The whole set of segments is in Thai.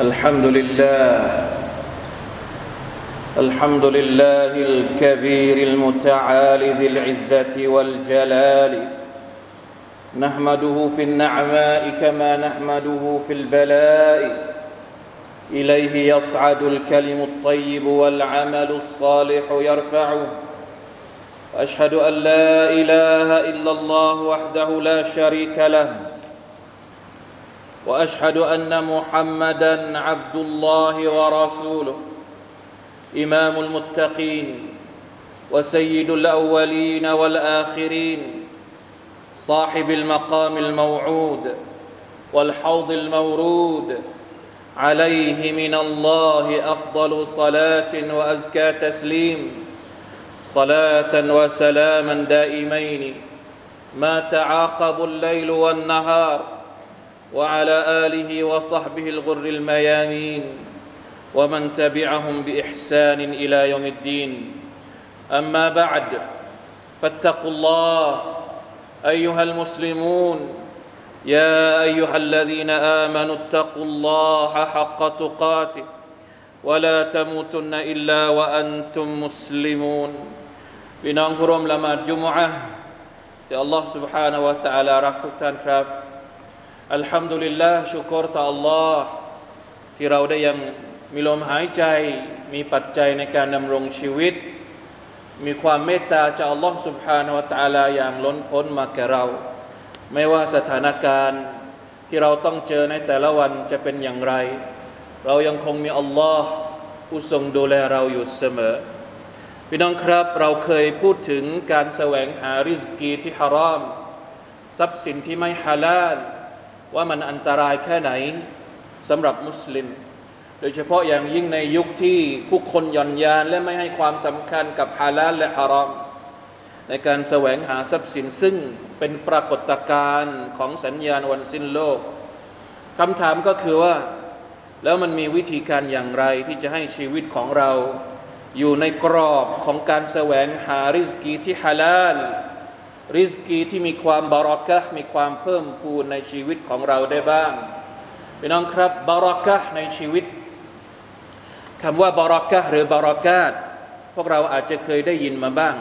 الحمد لله الحمد لله الكبير المتعال ذي العزة والجلال. نحمده في النعماء كما نحمده في البلاء. إليه يصعد الكلم الطيب والعمل الصالح يرفعه. وأشهد أن لا إله إلا الله وحده لا شريك له. وأشهد أن محمدا عبد الله ورسوله إمام المتقين وسيد الأولين والآخرين صاحب المقام الموعود والحوض المورود. عليه من الله أفضل صلاة وأزكى تسليم. صلاة وسلاما دائمين. ما تعاقب الليل والنهار. وعلى اله وصحبه الغر الميامين ومن تبعهم باحسان الى يوم الدين اما بعد فاتقوا الله ايها المسلمون يا ايها الذين امنوا اتقوا الله حق تقاته ولا تموتن الا وانتم مسلمون بنانكرم لما الجمعه يا الله سبحانه وتعالى รักทุกท่านครับ อัลฮัมดุลิลลาห์ชุกรต่อ Allah ที่เราได้ยังมีลมหายใจ มีปัจจัยในการดำรงชีวิต มีความเมตตาจาก Allah سبحانه และ تعالى อย่างล้นพ้นมาแก่เรา ไม่ว่าสถานการณ์ที่เราต้องเจอในแต่ละวันจะเป็นอย่างไร เรายังคงมีอัลลอฮ์ผู้ทรงดูแลเราอยู่เสมอ พี่น้องครับเราเคยพูดถึงการแสวงหาริสกีที่ฮาราม ทรัพย์สินที่ไม่ฮาลาล ว่ามันอันตรายแค่ไหนสำหรับมุสลิม โดยเฉพาะอย่างยิ่งในยุคที่ผู้คนย่อนยานและไม่ให้ความสำคัญกับฮาลาลและฮารอมในการแสวงหาทรัพย์สินซึ่งเป็นปรากฏการณ์ของสัญญาณวันสิ้นโลกคำถามก็คือว่า แล้วมันมีวิธีการอย่างไรที่จะให้ชีวิตของเรา อยู่ในกรอบของการแสวงหาริสกีที่ฮาลาล ริสกีที่มีความบารักะมีความเพิ่มพูนในชีวิตของเราได้บ้างพี่น้องครับบารักะในชีวิตคำว่าบารักะหรือบารักาตพวกเราอาจจะเคยได้ยินมาบ้าง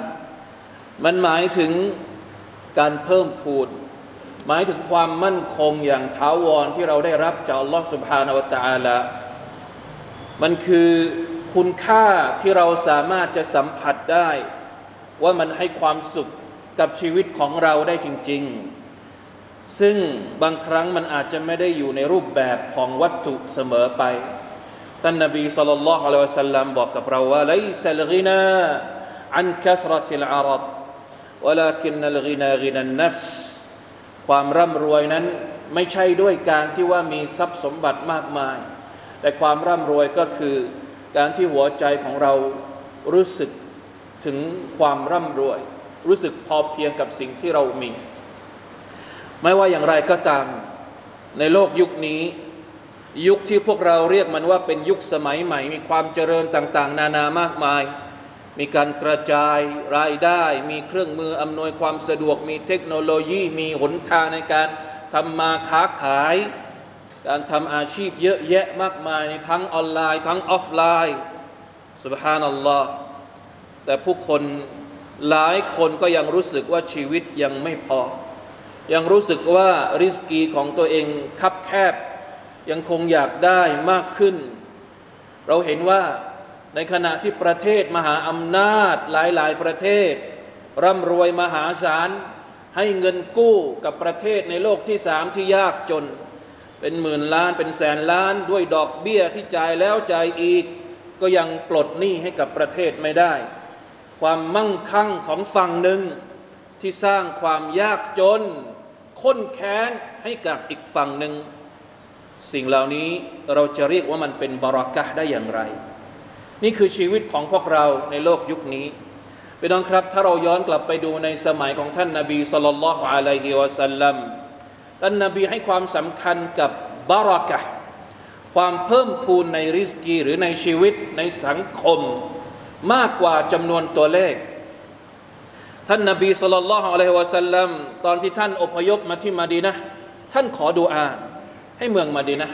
มันหมายถึงการเพิ่มพูนหมายถึงความมั่นคงอย่างถาวรที่เราได้รับจากอัลลอฮฺสุบฮานาวตาละมันคือคุณค่าที่เราสามารถจะสัมผัสได้ ว่ามันให้ความสุข กับชีวิตของเราได้จริง ๆ ซึ่งบางครั้งมันอาจจะไม่ได้อยู่ในรูปแบบของวัตถุเสมอไป ท่านนบีสุลต่านละฮ์อะลัยฮิสัลลัมบอกกับเราว่าไลซัลกินาอันคัสรติลอารัด ولكن الغنى غنى النفس ความร่ำรวยนั้นไม่ใช่ด้วยการที่ว่ามีทรัพย์สมบัติมากมาย แต่ความร่ำรวยก็คือการที่หัวใจของเรารู้สึกถึงความร่ำรวย รู้สึกพอเพียงกับสิ่งที่เรามี ไม่ว่าอย่างไรก็ตาม ในโลกยุคนี้ ยุคที่พวกเราเรียกมันว่าเป็นยุคสมัยใหม่ มีความเจริญต่าง ๆ นานามากมาย มีการกระจายรายได้ มีเครื่องมืออำนวยความสะดวก มีเทคโนโลยี มีหนทางในการทำมาค้าขาย การทำอาชีพเยอะแยะมากมายทั้งออนไลน์ ทั้งออฟไลน์สุบฮานัลลอฮ์แต่ผู้คน หลายคนก็ยังรู้สึกว่าชีวิตยังไม่พอ ยังรู้สึกว่าริสกีของตัวเองคับแคบ ยังคงอยากได้มากขึ้น เราเห็นว่าในขณะที่ประเทศมหาอำนาจหลายๆประเทศ ร่ำรวยมหาศาล ให้เงินกู้กับประเทศในโลกที่สามที่ยากจน เป็นหมื่นล้านเป็นแสนล้านด้วยดอกเบี้ยที่จ่ายแล้วจ่ายอีก ก็ยังปลดหนี้ให้กับประเทศไม่ได้ ความมั่งคั่งของฝั่งหนึ่ง ที่สร้างความยากจนค้นแค้นให้กับอีกฝั่งหนึ่ง สิ่งเหล่านี้เราจะเรียกว่ามันเป็นบารักะได้อย่างไร นี่คือชีวิตของพวกเราในโลกยุคนี้ไปน้องครับ ถ้าเราย้อนกลับไปดูในสมัยของท่านนาบีสุลต่านละฮ์อะลัยฮิวะสัลลัมท่านนาบีให้ความสำคัญกับบารักะความเพิ่มพูนในริสกีหรือในชีวิตในสังคม มากกว่าจำนวนตัวเลข ท่านนาบีสุลต่านละฮ์อะลัยฮิวะสัลลัมตอนที่ท่านอพยพมาที่มาดีนะท่านขอดุอา ให้เมืองมาดีนะ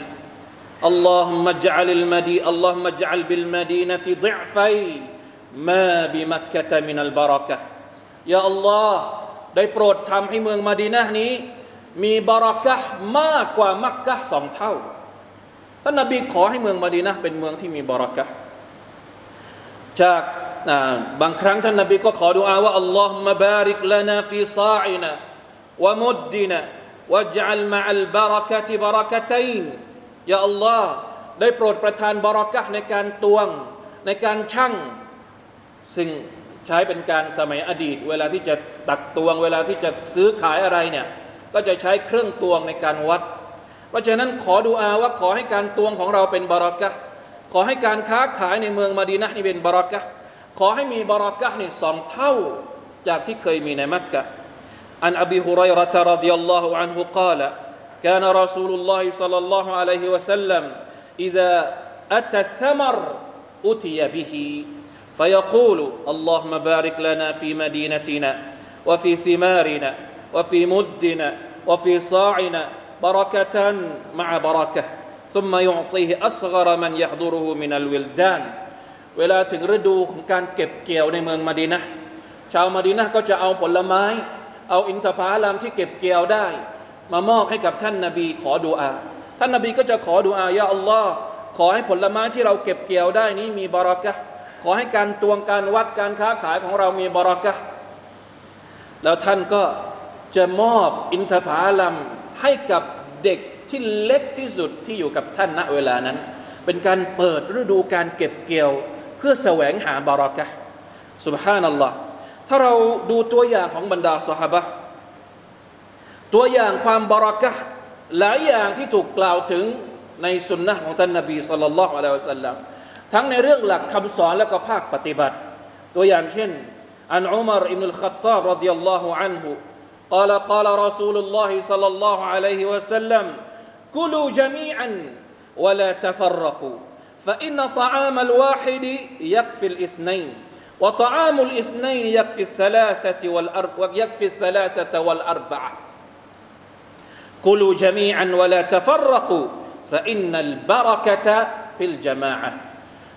อัลลอฮ์มะจัลลิลมาดีอัลลอฮ์มะจัลบิลมาดีนที่ดิ่ไฟมาบิมักกะตะมินัลบารักะยาอัลลอฮ์ได้โปรดทำให้เมืองมาดีนะนี้ มีบารักะมากกว่ามักกะสองเท่า ท่านนาบีขอให้เมืองมาดีนะเป็นเมืองที่มีบารักะ จากบางครั้งท่านนบีก็ขอดุอาว่าอัลลอฮ์มาบาริกลานาฟีซาอินะวะมุดดินะวะจัลมาอัลบารักติบารักตัยนยาอัลลอฮ์ได้โปรดประทานบารักะในการตวงในการชั่ง ซึ่งใช้เป็นการสมัยอดีต เวลาที่จะตักตวง เวลาที่จะซื้อขายอะไรเนี่ยก็จะใช้เครื่องตวงในการวัด เพราะฉะนั้นขอดูอาว่าขอให้การตวงของเราเป็นบารักะ ขอให้การค้าขายในเมืองมาดีนะนี่เป็นบารักะห์ขอให้มีบารักะห์นี่สองเท่าจากที่เคยมีในมักกะ عن ابي هريره رضي الله عنه قال كان رسول الله صلى الله عليه وسلم اذا اتى الثمر اتي به فيقول اللهم بارك لنا في مدينتنا وفي ثمارنا وفي مدنا وفي صاعنا بركه مع ثم มมายุตีฮิอัสกรมันยะดูรูมินัลวิลดานเวลาถึงฤดูของการเก็บเกี่ยวในเมืองมาดีนะชาวมาดีนะก็จะเอาผลไม้ เอาอินทผลัมที่เก็บเกี่ยวได้ มามอบให้กับท่านนาบีขอดุอา ท่านนาบีก็จะขอดุอายาอัลลอฮ์ขอให้ผลไม้ที่เราเก็บเกี่ยวได้นี้มีบรอกะขอให้การตวงการวัดการค้าขายของเรามีบารักะแล้วท่านก็จะมอบอินทผลัมให้กับเด็ก ที่เล็กที่สุดที่อยู่กับท่านณเวลานั้น เป็นการเปิดฤดูการเก็บเกี่ยว เพื่อแสวงหาบารักะสุบฮานัลลอฮ์ถ้าเราดูตัวอย่างของบรรดาสหบะตัวอย่างความบารักะหลายอย่างที่ถูกกล่าวถึงในสุนนะของท่านนบีสุลต่านละอัลลอฮฺสัลลัมทั้งในเรื่องหลักคำสอนและก็ภาคปฏิบัติ ตัวอย่างเช่นอันอุมารอิบนุลขัตตาบรดิยัลลอฮุอันฮุ قال قال رسول الله صلى الله عليه وسلم كلوا جميعا ولا تفرقوا فإن طعام الواحد يكفي الاثنين وطعام الاثنين يكفي الثلاثة والأرب يكفي الثلاثة والأربعة كلوا جميعا ولا تفرقوا فإن البركة في الجماعة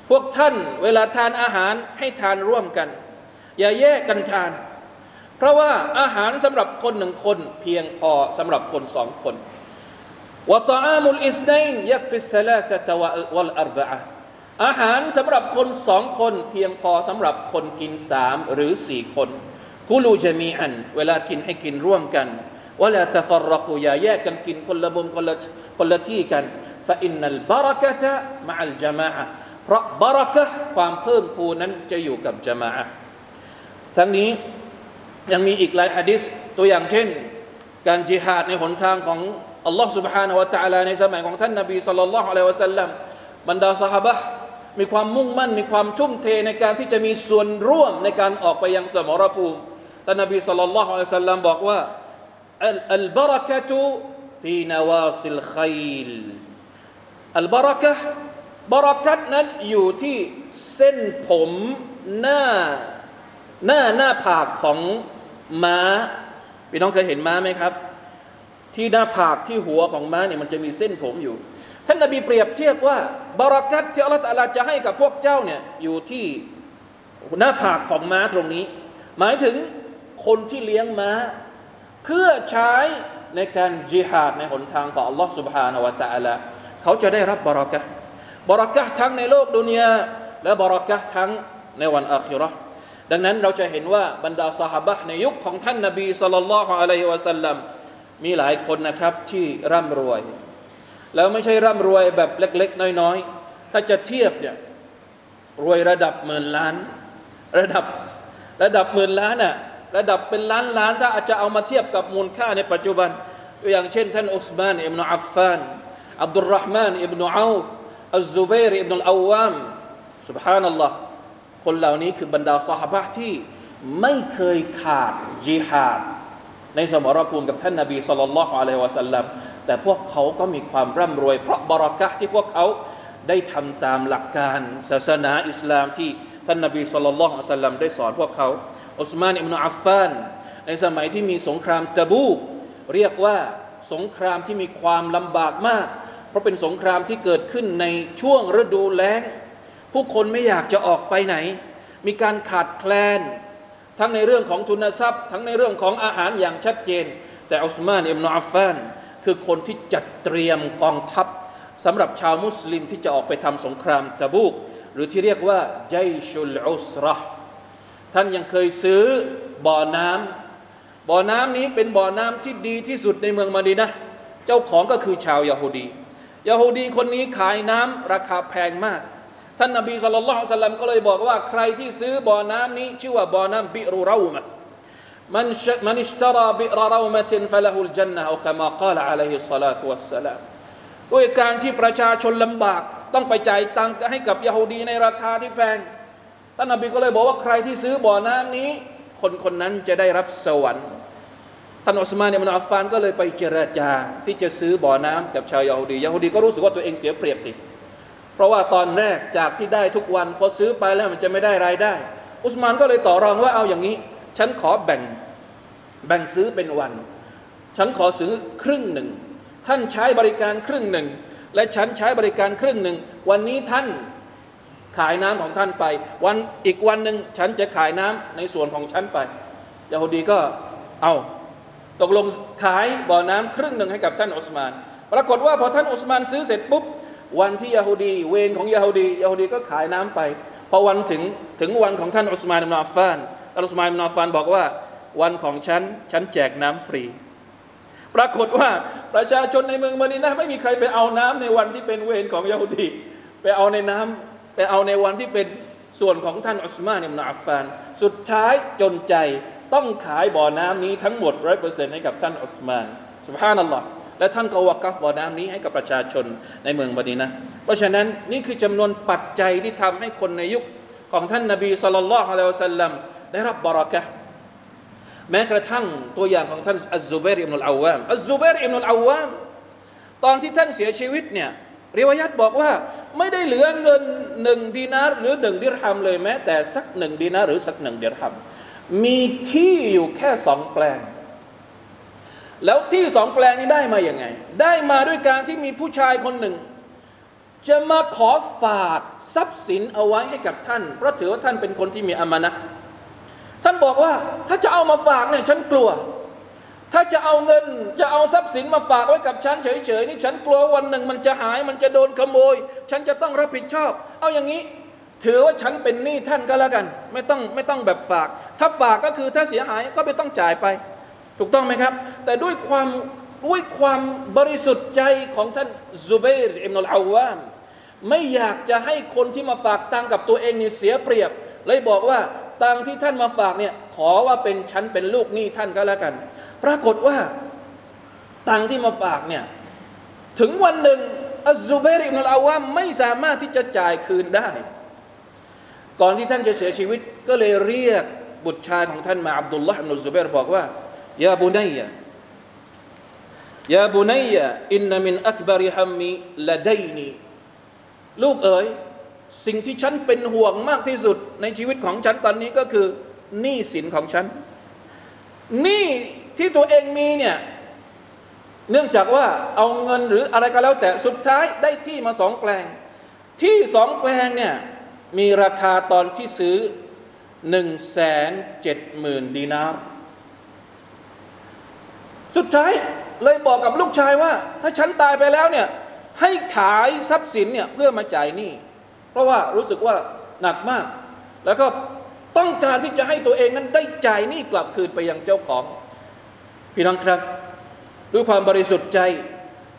พวกท่านเวลาทานอาหารให้ทานร่วมกัน อย่าแยกกันทาน เพราะว่าอาหารสำหรับคนหนึ่งคนเพียงพอสำหรับคนสองคน وطعام الاثنين يكفي الثلاثة والأربعةอาหารสำหรับคนสองคนเพียงพอสำหรับคนกินสามหรือสี่คนกุลูจะมีอัน เวลากินให้กินร่วมกันวลาตะฟรรกูอย่าแยกกันกินคนละมุมคนละคนละที่กันฟาอินนัลบารักะตะมะอัลจามะเพราะบารักะความเพิ่มพูนนั้นจะอยู่กับจามะทั้งนี้ยังมีอีกหลายฮะดิษตัวอย่างเช่น การจิฮาดในหนทางของ อัลลอฮ์ سبحانه และ تعالى ในสมัยของท่านนบีสัลลัลลอฮุอะลัยฮิวะสัลลัมบรรดาสหบะมีความมุ่งมั่นมีความทุ่มเทในการที่จะมีส่วนร่วมในการออกไปยังสมรภูมิท่านนบีสัลลัลลอฮุอะลัยฮิวะสัลลัมบอกว่าอัลบารักะตุฟีนาวาซิลขัยลอัลบารักะบารักัตนั้นอยู่ที่เส้นผมหน้าหน้าหน้าผากของม้าพี่น้องเคยเห็นม้าไหมครับ ที่หน้าผากที่หัวของม้าเนี่ยมันจะมีเส้นผมอยู่ ท่านนบีเปรียบเทียบว่าบารักัตที่อัลลอฮฺจะให้กับพวกเจ้าเนี่ยอยู่ที่หน้าผากของม้าตรงนี้ หมายถึงคนที่เลี้ยงม้า เพื่อใช้ในการจิฮาดในหนทางของอัลลอฮฺ سبحانه และ تعالى เขาจะได้รับบารักะบารักะทั้งในโลกดุนยาและบารักะทั้งในวันอาคิเราะห์ดังนั้นเราจะเห็นว่าบรรดาสหบะในยุคของท่านนบีสุลต่านละฮ์อะลัยฮิวะสัลลัม มีหลายคนนะครับที่ร่ำรวย แล้วไม่ใช่ร่ำรวยแบบเล็ก ๆ น้อย ๆ ถ้าจะเทียบเนี่ยรวยระดับหมื่นล้าน ระดับระดับหมื่นล้านน่ะระดับเป็นล้านล้านถ้าอาจจะเอามาเทียบกับมูลค่าในปัจจุบัน อย่างเช่น ท่านอุสมานอิบนาอัฟฟานอับดุลรห์มานอิบนาอูฟอัลซูเบรอิบนุลอาวามสุบฮานัลลอฮ์คนเหล่านี้คือบรรดาสหบะที่ไม่เคยขาดจิฮาด ในสมรภูมิกับท่านนาบีสุลต่านละฮ์อะลัยวะสัลลัมแต่พวกเขาก็มีความร่ำรวย เพราะบารักะที่พวกเขาได้ทำตามหลักการศาสนาอิสลามที่ท่านนาบีสุลต่านละฮ์อะสัลลัมได้สอนพวกเขาอุสมานอิบนุอัฟฟานในสมัยที่มีสงครามตะบูกเรียกว่าสงครามที่มีความลำบากมาก เพราะเป็นสงครามที่เกิดขึ้นในช่วงฤดูแล้ง ผู้คนไม่อยากจะออกไปไหน มีการขาดแคลน ทั้งในเรื่องของทุนทรัพย์ ทั้งในเรื่องของอาหารอย่างชัดเจน แต่อุสมานอิบนาอัฟฟานคือคนที่จัดเตรียมกองทัพสำหรับชาวมุสลิมที่จะออกไปทำสงครามตะบูก หรือที่เรียกว่าไจชุลอุสระท่านยังเคยซื้อบ่อน้ำบ่อน้ำนี้เป็นบ่อน้ำที่ดีที่สุดในเมืองมาดีนะเจ้าของก็คือชาวยาฮูดียาฮูดีคนนี้ขายน้ำราคาแพงมาก ท่านนบีสุลต่านสัลลัมก็เลยบอกว่าใครที่ซื้อบ่อน้ำนี้ ชื่อว่าบ่อน้ำบิรุเรามะมันมันอิสตราบิรเรามะตินฟะละฮุลจันนะฮ์คมากาลอะลัยฮิสซาลาตุวัสสลามด้วยการที่ประชาชนลำบากต้องไปจ่ายตังค์ให้กับยาฮูดีในราคาที่แพงท่านนบีก็เลยบอกว่าใครที่ซื้อบ่อน้ำนี้ คนคนนั้นจะได้รับสวรรค์ท่านอุสมานอิบนอัฟฟานก็เลยไปเจรจาที่จะซื้อบ่อน้ำกับชาวยาฮูดียาฮูดีก็รู้สึกว่าตัวเองเสียเปรียบสิ เพราะว่าตอนแรกจากที่ได้ทุกวันพอซื้อไปแล้วมันจะไม่ได้รายได้ อุสมานก็เลยต่อรองว่าเอาอย่างนี้ ฉันขอแบ่งแบ่งซื้อเป็นวัน ฉันขอซื้อครึ่งหนึ่ง ท่านใช้บริการครึ่งหนึ่ง และฉันใช้บริการครึ่งหนึ่ง วันนี้ท่านขายน้ำของท่านไป วันอีกวันหนึ่งฉันจะขายน้ำในส่วนของฉันไปยาฮูดีก็เอาตกลงขายบ่อน้ำครึ่งหนึ่งให้กับท่านอุสมาน ปรากฏว่าพอท่านอุสมานซื้อเสร็จปุ๊บ วันที่ยาฮูดีเวรของยาฮูดียาฮูดีก็ขายน้ำไปพอวันถึงถึงวันของท่านอุสมานอิบนาอัฟานท่านอุสมานอิบนาอัฟานบอกว่า วันของฉันฉันแจกน้ำฟรี ปรากฏว่าประชาชนในเมืองมะดีนะไม่มีใครไปเอาน้ำในวันที่เป็นเวรของยาฮูดีไปเอาในน้ำไปเอาในวันที่เป็นส่วนของท่านอุสมานอิบนาอัฟานสุดท้ายจนใจต้องขายบ่อน้ำนี้ทั้งหมดร้อยเปอร์เซ็นต์ให้กับท่านอุสมานสุบฮานัลลอฮ์ และท่านก็วากัฟบ่อน้ำนี้ให้กับประชาชนในเมืองมดีนะเพราะฉะนั้นนี่คือจำนวนปัจจัยที่ทำให้คนในยุคของท่านนบีصلى الله عليه وسلمได้รับบารักะแม้กระทั่งตัวอย่างของท่านอัลซุบัยรอิบนุลอาวามอัลซุบัยรอิบนุลอาวามตอนที่ท่านเสียชีวิตเนี่ยริวายัตบอกว่าไม่ได้เหลือเงินหนึ่งดีนาร์หรือหนึ่งดิรฮัมเลยแม้แต่สักหนึ่งดีนาร์หรือสักหนึ่งดิรฮัมมีที่อยู่แค่สองแปลง แล้วที่สองแปลงนี้ได้มาอย่างไง ได้มาด้วยการที่มีผู้ชายคนหนึ่ง จะมาขอฝากทรัพย์สินเอาไว้ให้กับท่าน เพราะถือว่าท่านเป็นคนที่มีอามานะท่านบอกว่าถ้าจะเอามาฝากเนี่ยฉันกลัว ถ้าจะเอาเงินจะเอาทรัพย์สินมาฝากไว้กับฉันเฉยๆนี่ฉันกลัววันหนึ่งมันจะหายมันจะโดนขโมย ฉันจะต้องรับผิดชอบ เอาอย่างนี้ถือว่าฉันเป็นหนี้ท่านก็แล้วกัน ไม่ต้องไม่ต้องแบบฝาก ถ้าฝากก็คือถ้าเสียหายก็ไม่ต้องจ่ายไป ถูกต้องไหมครับ แต่ด้วยความด้วยความบริสุทธิ์ใจของท่านซูเบรอิมนุลอาวามไม่อยากจะให้คนที่มาฝากตังกับตัวเองนี่เสียเปรียบ เลยบอกว่าตังที่ท่านมาฝากเนี่ยขอว่าเป็นฉันเป็นลูกหนี้ท่านก็แล้วกัน ปรากฏว่าตังที่มาฝากเนี่ยถึงวันหนึ่งอัซูเบรอิมนุลอาวามไม่สามารถที่จะจ่ายคืนได้ ก่อนที่ท่านจะเสียชีวิตก็เลยเรียกบุตรชายของท่านมาอับดุลลาห์อิบนุซุบัยรบอกว่า ยาบุนัยยาบุนัยอินนมินอักบริฮัมมีละดัยนีลูกเอ๋ยสิ่งที่ฉันเป็นห่วงมากที่สุดในชีวิตของฉันตอนนี้ก็คือหนี้สินของฉันหนี้ที่ตัวเองมีเนี่ยเนื่องจากว่าเอาเงินหรืออะไรก็แล้วแต่สุดท้ายได้ที่มาสองแปลง ที่สองแปลงเนี่ยมีราคาตอนที่ซื้อหนึ่งแสนเจ็ดหมื่นดีนาร์ สุดท้ายเลยบอกกับลูกชายว่า ถ้าฉันตายไปแล้วเนี่ยให้ขายทรัพย์สินเนี่ยเพื่อมาจ่ายหนี้เพราะว่ารู้สึกว่าหนักมาก แล้วก็ต้องการที่จะให้ตัวเองนั้นได้จ่ายหนี้กลับคืนไปยังเจ้าของ พี่น้องครับ ด้วยความบริสุทธิ์ใจ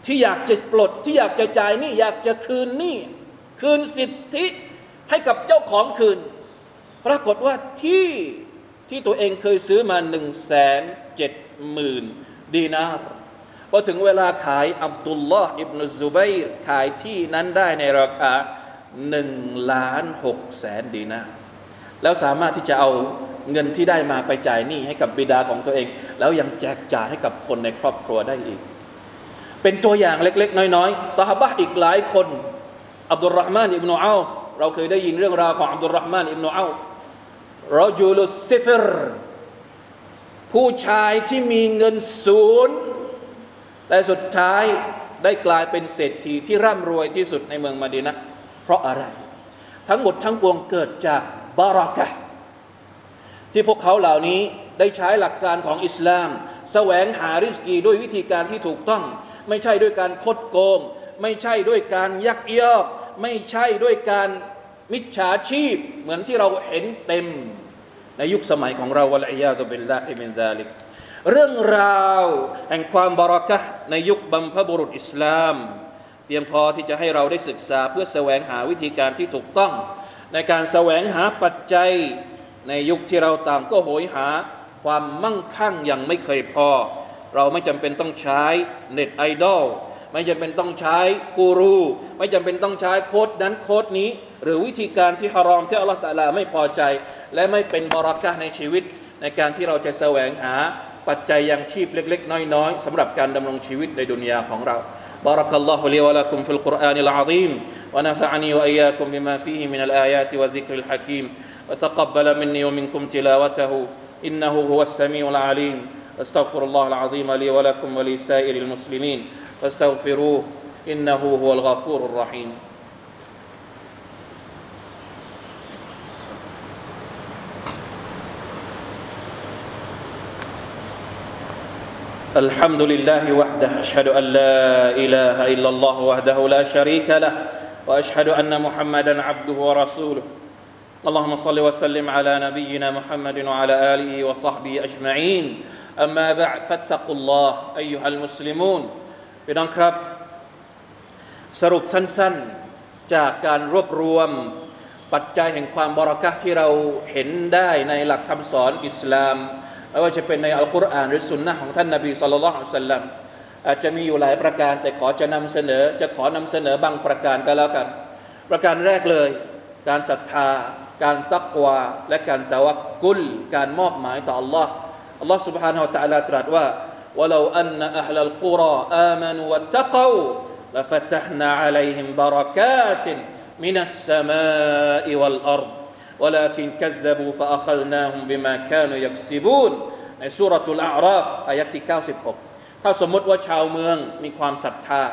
ที่อยากจะปลดที่อยากจะจ่ายหนี้อยากจะคืนหนี้คืนสิทธิให้กับเจ้าของคืน ปรากฏว่าที่ที่ตัวเองเคยซื้อมาหนึ่งแสนเจ็ดหมื่น ดีนาร์พอถึงเวลาขายอับดุลลอฮ์อิบนุซุบัยขายที่นั้นได้ในราคาหนึ่งล้านหกแสนดีนาร์แล้วสามารถที่จะเอาเงินที่ได้มาไปจ่ายหนี้ให้กับบิดาของตัวเอง แล้วยังแจกจ่ายให้กับคนในครอบครัวได้อีก เป็นตัวอย่างเล็ก ๆ น้อยๆสหบะอีกหลายคนอับดุลรห์มานอิบนุอัฟเราเคยได้ยินเรื่องราวของอับดุลรห์มานอิบนุอัฟรอจูลุสซิฟร ผู้ชายที่มีเงินศูนย์แต่สุดท้ายได้กลายเป็นเศรษฐีที่ร่ำรวยที่สุดในเมืองมาดีนะเพราะอะไร ทั้งหมดทั้งปวงเกิดจากบารักะที่พวกเขาเหล่านี้ได้ใช้หลักการของอิสลาม แสวงหาริสกีด้วยวิธีการที่ถูกต้อง ไม่ใช่ด้วยการคดโกง ไม่ใช่ด้วยการยักยอก ไม่ใช่ด้วยการมิจฉาชีพ เหมือนที่เราเห็นเต็ม ในยุคสมัยของเราวะลัยยาซุบิลลาฮิมินซาลิกเรื่องราวแห่งความบารักะในยุคบัมพบุรุษอิสลาม เพียงพอที่จะให้เราได้ศึกษาเพื่อแสวงหาวิธีการที่ถูกต้อง ในการแสวงหาปัจจัยในยุคที่เราตางก็โหยหาความมั่งคั่งอย่างไม่เคยพอ เราไม่จำเป็นต้องใช้เน็ตไอดอลไม่จำเป็นต้องใช้กูรูไม่จำเป็นต้องใช้โค้ดนั้นโค้ดนี้ หรือวิธีการที่ฮารอมที่อัลลอฮฺตะลาไม่พอใจ และไม่เป็นบารักะห์ในชีวิต ในการที่เราจะแสวงหาปัจจัยยังชีพเล็ก ๆ น้อยๆสำหรับการดำรงชีวิตในดุนยาของเรา بارك الله لي ولكم في القرآن العظيم ونفعني وإياكم بما فيه من الآيات والذكر الحكيم وتقبل مني ومنكم تلاوته إنه هو السميع العليم أستغفر الله العظيم لي ولكم ولسائر المسلمين فاستغفروه إنه هو الغفور الرحيم الحمد لله وحده أشهد أن لا إله إلا الله وحده لا شريك له وأشهد أن محمدا عبده ورسوله. اللهم صل وسلم على نبينا محمد وعلى آله وصحبه أجمعين. أما بعد فاتقوا الله أيها المسلمون. พี่น้องครับ สรุปสั้นๆ จากการรวบรวมปัจจัยแห่งความบรักะที่เราเห็นได้ในหลักคำสอนอิสลาม ไม่ว่าจะเป็นในอัลกุรอานหรือสุนนะของท่านนบีสุลต่านละสัลลัมอาจจะมีอยู่หลายประการ แต่ขอจะนำเสนอ จะขอนำเสนอบางประการก็แล้วกัน ประการแรกเลย การศรัทธา การตักวาและการตะวักกุล การมอบหมายต่อ Allah Allah سبحانه และ تعالى ตรัสว่า ولو أن أهل القرى آمنوا واتقوا لفتحنا عليهم بركات من السماء والأرض ولكن كذبوا فأخذناهم بما كانوا يكسبون ในสุรทูลอาราฟอายะที่96 ถ้าสมมติว่าชาวเมืองมีความศรัทธา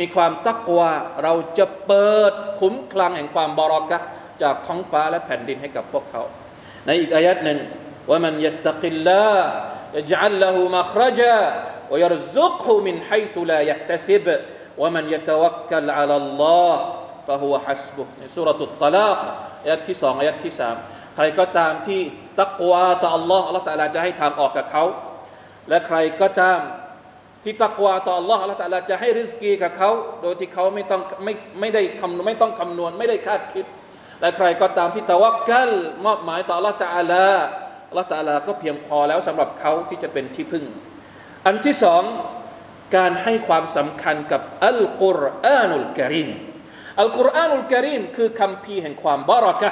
มีความตักวาเราจะเปิดคุ้มคลังแห่งความบารอกะห์จากท้องฟ้าและแผ่นดินให้กับพวกเขา ในอีกอายัดหนึ่งว่ามันยัตตะกิลลาห์ يجعل له مخرجا ويرزقه من حيث لا يحتسب ومن يتوكل على الله فهو حسبه ในสุรตุตตะลากอายัดที่สองอายัดที่สาม ใครก็ตามที่ตักวาต่อ Allah อัลลอฮฺตะอาลาจะให้ทางออกกับเขา และใครก็ตามที่ตักวาต่อ Allah อัลลอฮฺตะอาลาจะให้ริสกีกับเขา โดยที่เขาไม่ต้องไม่ไม่ได้คำไม่ต้องคำนวณไม่ได้คาดคิด และใครก็ตามที่ตะวักกัลมอบหมายต่อ Allah ตะอาลา Allah ตะอาลาก็เพียงพอแล้วสำหรับเขาที่จะเป็นที่พึ่ง อันที่สองการให้ความสำคัญกับอัลกุรอานุลกริมอัลกุรอานุลกริมคือคำพีร์แห่งความบารักะ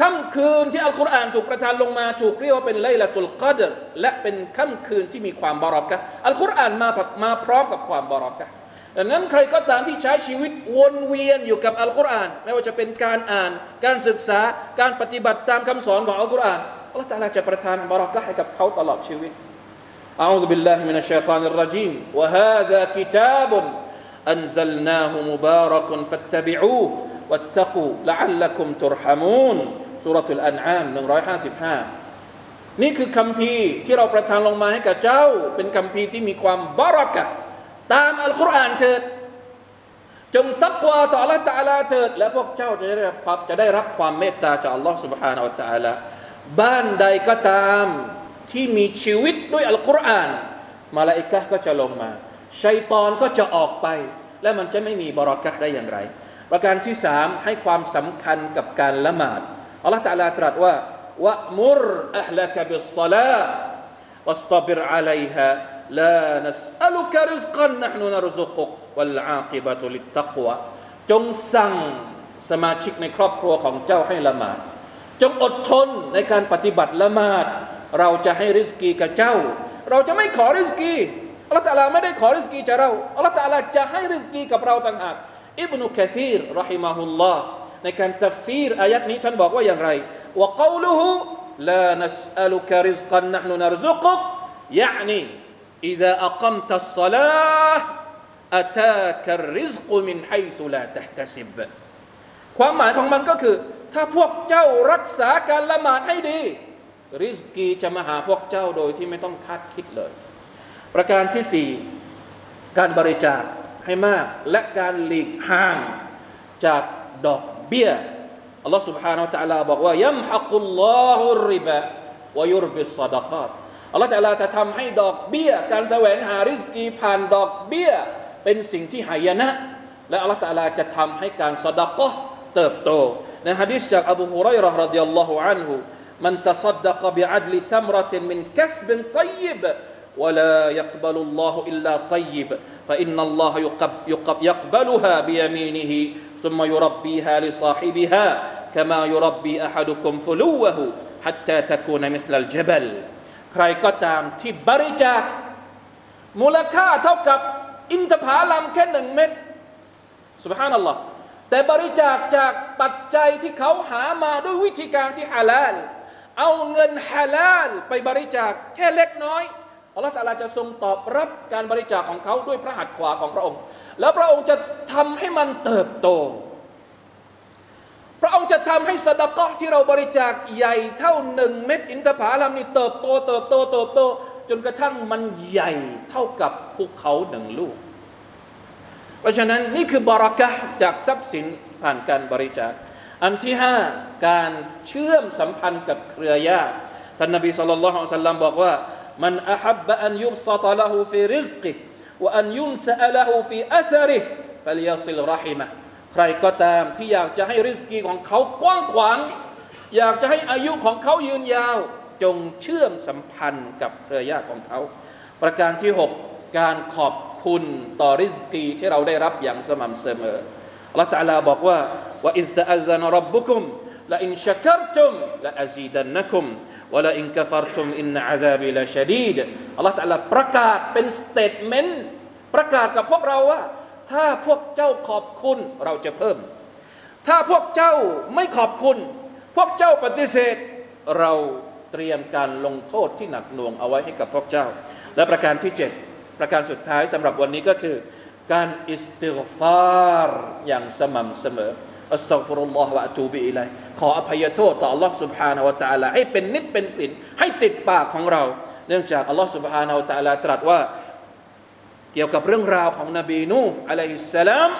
ค่ำคืนที่อัลกุรอานถูกประทานลงมาถูกเรียกว่าเป็นไลละตุลกัดรและเป็นค่ำคืนที่มีความบารักะห์อัลกุรอานมามาพร้อมกับความบารักะห์ดังนั้นใครก็ตามที่ใช้ชีวิตวนเวียนอยู่กับอัลกุรอานไม่ว่าจะเป็นการอ่าน การศึกษา การปฏิบัติตามคำสอนของอัลกุรอานอัลลอฮฺตะอาลาจะประทานบารักะห์ให้กับเขาตลอดชีวิต أعوذ بالله من الشيطان الرجيم وهذا كتاب أنزلناه مبارك فاتبعوه واتقوا لعلكم ترحمون สุรทูลอันอาม155 นี่คือคำพีที่เราประทานลงมาให้กับเจ้า เป็นคำพีที่มีความบารักะตามอัลกุรอานเถิด จงตักวาต่อ Allah ตาลาเถิด และพวกเจ้าจะได้รับจะได้รับความเมตตาจาก Allah سبحانه และ تعالى บ้านใดก็ตามที่มีชีวิตด้วยอัลกุรอาน มาลาอิกะก็จะลงมา ชัยตอนก็จะออกไป และมันจะไม่มีบารักะได้อย่างไร ประการที่สามให้ความสำคัญกับการละหมาด อัลลอฮฺตะลาตรัสว่าวะมุรอัลลกบิสซลาวัสตบิรอะลัยฮะลานัสอัลุกริซกันนะฮนุนรซุกุกวัลอาคิบะตุลิตตักวะจงสั่งสมาชิกในครอบครัวของเจ้าให้ละหมาด จงอดทนในการปฏิบัติละหมาด เราจะให้ริสกีกับเจ้า เราจะไม่ขอริสกีอัลลอฮฺตะลาไม่ได้ขอริสกีจากเราอัลลอฮฺตะลาจะให้ริสกีกับเราต่างหากอิบนุคะซีรรอฮิมาฮุลลอฮ์ ในการตัฟซีรอายัดนี้ท่านบอกว่าอย่างไรว่า قوله لا نسألك رزقا نحن نرزقك يعني إذا أقمت الصلاة อัตากริซกุมินไฮซุลาตะตะซิบความหมายของมันก็คือ ถ้าพวกเจ้ารักษาการละหมาดให้ดี ริสกีจะมาหาพวกเจ้าโดยที่ไม่ต้องคาดคิดเลย ประการที่สี่การบริจาคให้มากและการหลีกห่างจากดอกเ บี้ยอัลลอฮ์ سبحانه และ تعالى บอกว่ายัมฮักุลลอฮุริบะวยุรบิสซาดกาตอัลลอฮ์ تعالى จะทำให้ดอกเบี้ย การแสวงหาริสกีผ่านดอกเบี้ย เป็นสิ่งที่หายนะ และอัลลอฮ์ تعالى จะทำให้การสดกะเติบโตในฮะดิษจากอบูฮุไรร์รดิยัลลอฮุอันฮุมันตัดดกบิอัดลิตัมรติมินคัสบินตัยบ ولا يقبل الله إلا طيب فإن الله يقب يقب يقبلها بيمينه ثم يربيها لصاحبها كما يربي أحدكم فلوه حتى تكون مثل الجبل ใครก็ตามที่บริจาคมูลค่าเท่ากับอินทผลัมแค่หนึ่งเม็ดสุบฮานัลลอฮ์แต่บริจาคจากปัจจัยที่เขาหามาด้วยวิธีการที่ฮาลาลเอาเงินฮาลาลไปบริจาคแค่เล็กน้อยอัลลอฮฺตาลาจะทรงตอบรับการบริจาคของเขาด้วยพระหัตถ์ขวาของพระองค์ แล้วพระองค์จะทำให้มันเติบโต พระองค์จะทำให้สดกะที่เราบริจาคใหญ่เท่าหนึ่งเม็ดอินทผลัมนี่เติบโต เติบโต เติบโต จนกระทั่งมันใหญ่เท่ากับภูเขาหนึ่งลูก เพราะฉะนั้นนี่คือบารักะจากทรัพย์สินผ่านการบริจาค อันที่ห้าการเชื่อมสัมพันธ์กับเครือญาติท่านนบีสุลต่านละฮ์สัลลัมบอกว่า ว่าอันยุนซาละฮูฟีอัซริฟลิยาซิลรหิมะใครก็ตามที่อยากจะให้ริสกีของเขากว้างขวาง อยากจะให้อายุของเขายืนยาว จงเชื่อมสัมพันธ์กับเครือญาติของเขา ประการที่ 6 การขอบคุณต่อริสกีที่เราได้รับอย่างสม่ำเสมอละอฮฺตาลาบอกว่าว่าอิสตะอัลลอฮฺรับบุคุมและอินชักรตุมและอาซีดันนะคุม วลาอินกฟารตุมอินอาซาบิลาชดีดอัลลอฮฺตะลาประกาศเป็น statement ประกาศกับพวกเราว่า ถ้าพวกเจ้าขอบคุณเราจะเพิ่ม ถ้าพวกเจ้าไม่ขอบคุณ พวกเจ้าปฏิเสธ เราเตรียมการลงโทษที่หนักหน่วงเอาไว้ให้กับพวกเจ้า และประการที่ 7 ประการสุดท้ายสำหรับวันนี้ก็คือ การอิสติฟารอย่างสม่ำเสมอ อัสตัฟุรุลลอฮฺวะอะตูบิอิลัยขออภัยโทษต่อ Allah سبحانه และ تعالى ให้เป็นนิดเป็นสินให้ติดปากของเรา เนื่องจาก Allah سبحانه และ تعالى ตรัสว่า เกี่ยวกับเรื่องราวของนบีนูอะลัยฮิสสลาม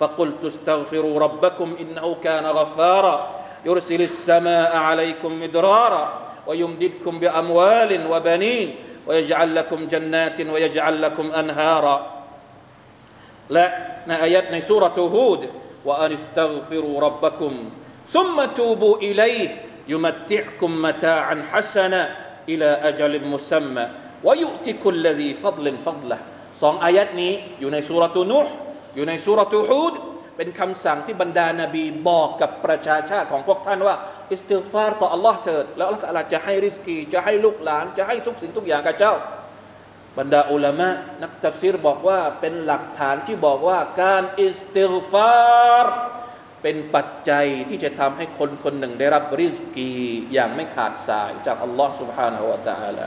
فقلت استغفروا ربكم إنه كان غفارا يرسل السماء عليكم مدرارا ويمددكم بأموال وبنين ويجعل لكم جنات ويجعل لكم أنهارا لا آياتในสุรทูฮูด وأن استغفروا ربكم ثم توبوا إليه يمتعكم متاعا حسنا إلى أجل مسمى ويؤتي كل ذي فضل فضله สองอายัดนี้อยู่ในสุรทูนุห์อยู่ในสุรทูฮูดเป็นคำสั่งที่บรรดานาบีบอกกับประชาชาติของพวกท่านว่า อิสติฟารต่อ Allah เถิดแล้ว Allah จะให้ริสกี จะให้ลูกหลาน จะให้ทุกสิ่งทุกอย่างกับเจ้า บรรดาอุลามะนักตัฟซีรบอกว่าเป็นหลักฐานที่บอกว่าการอิสติฟารเป็นปัจจัยที่จะทำให้คนคนหนึ่งได้รับริสกีอย่างไม่ขาดสายจากอัลลอฮ์ سبحانه และ تعالى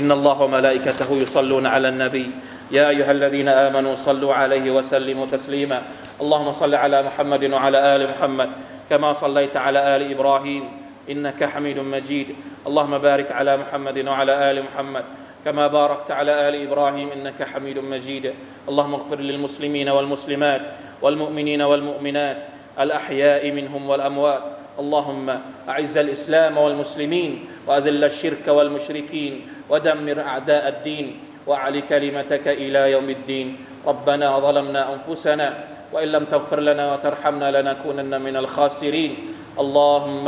إن الله وملائكته يصلون على النبي يا أيها الذين آمنوا صلوا عليه وسلموا تسليما اللهم صل على محمد وعلى آل محمد كما صليت على آل إبراهيم إنك حميد مجيد اللهم بارك على محمد وعلى آل محمد كما باركت على آل إبراهيم إنك حميد مجيد. اللهم اغفر للمسلمين والمسلمات والمؤمنين والمؤمنات الأحياء منهم والأموات. اللهم أعز الإسلام والمسلمين وأذل الشرك والمشركين ودمر أعداء الدين وأعل كلمتك إلى يوم الدين. ربنا ظلمنا أنفسنا وإن لم تغفر لنا وترحمنا لنكونن من الخاسرين. اللهم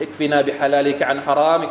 اكفنا بحلالك عن حرامك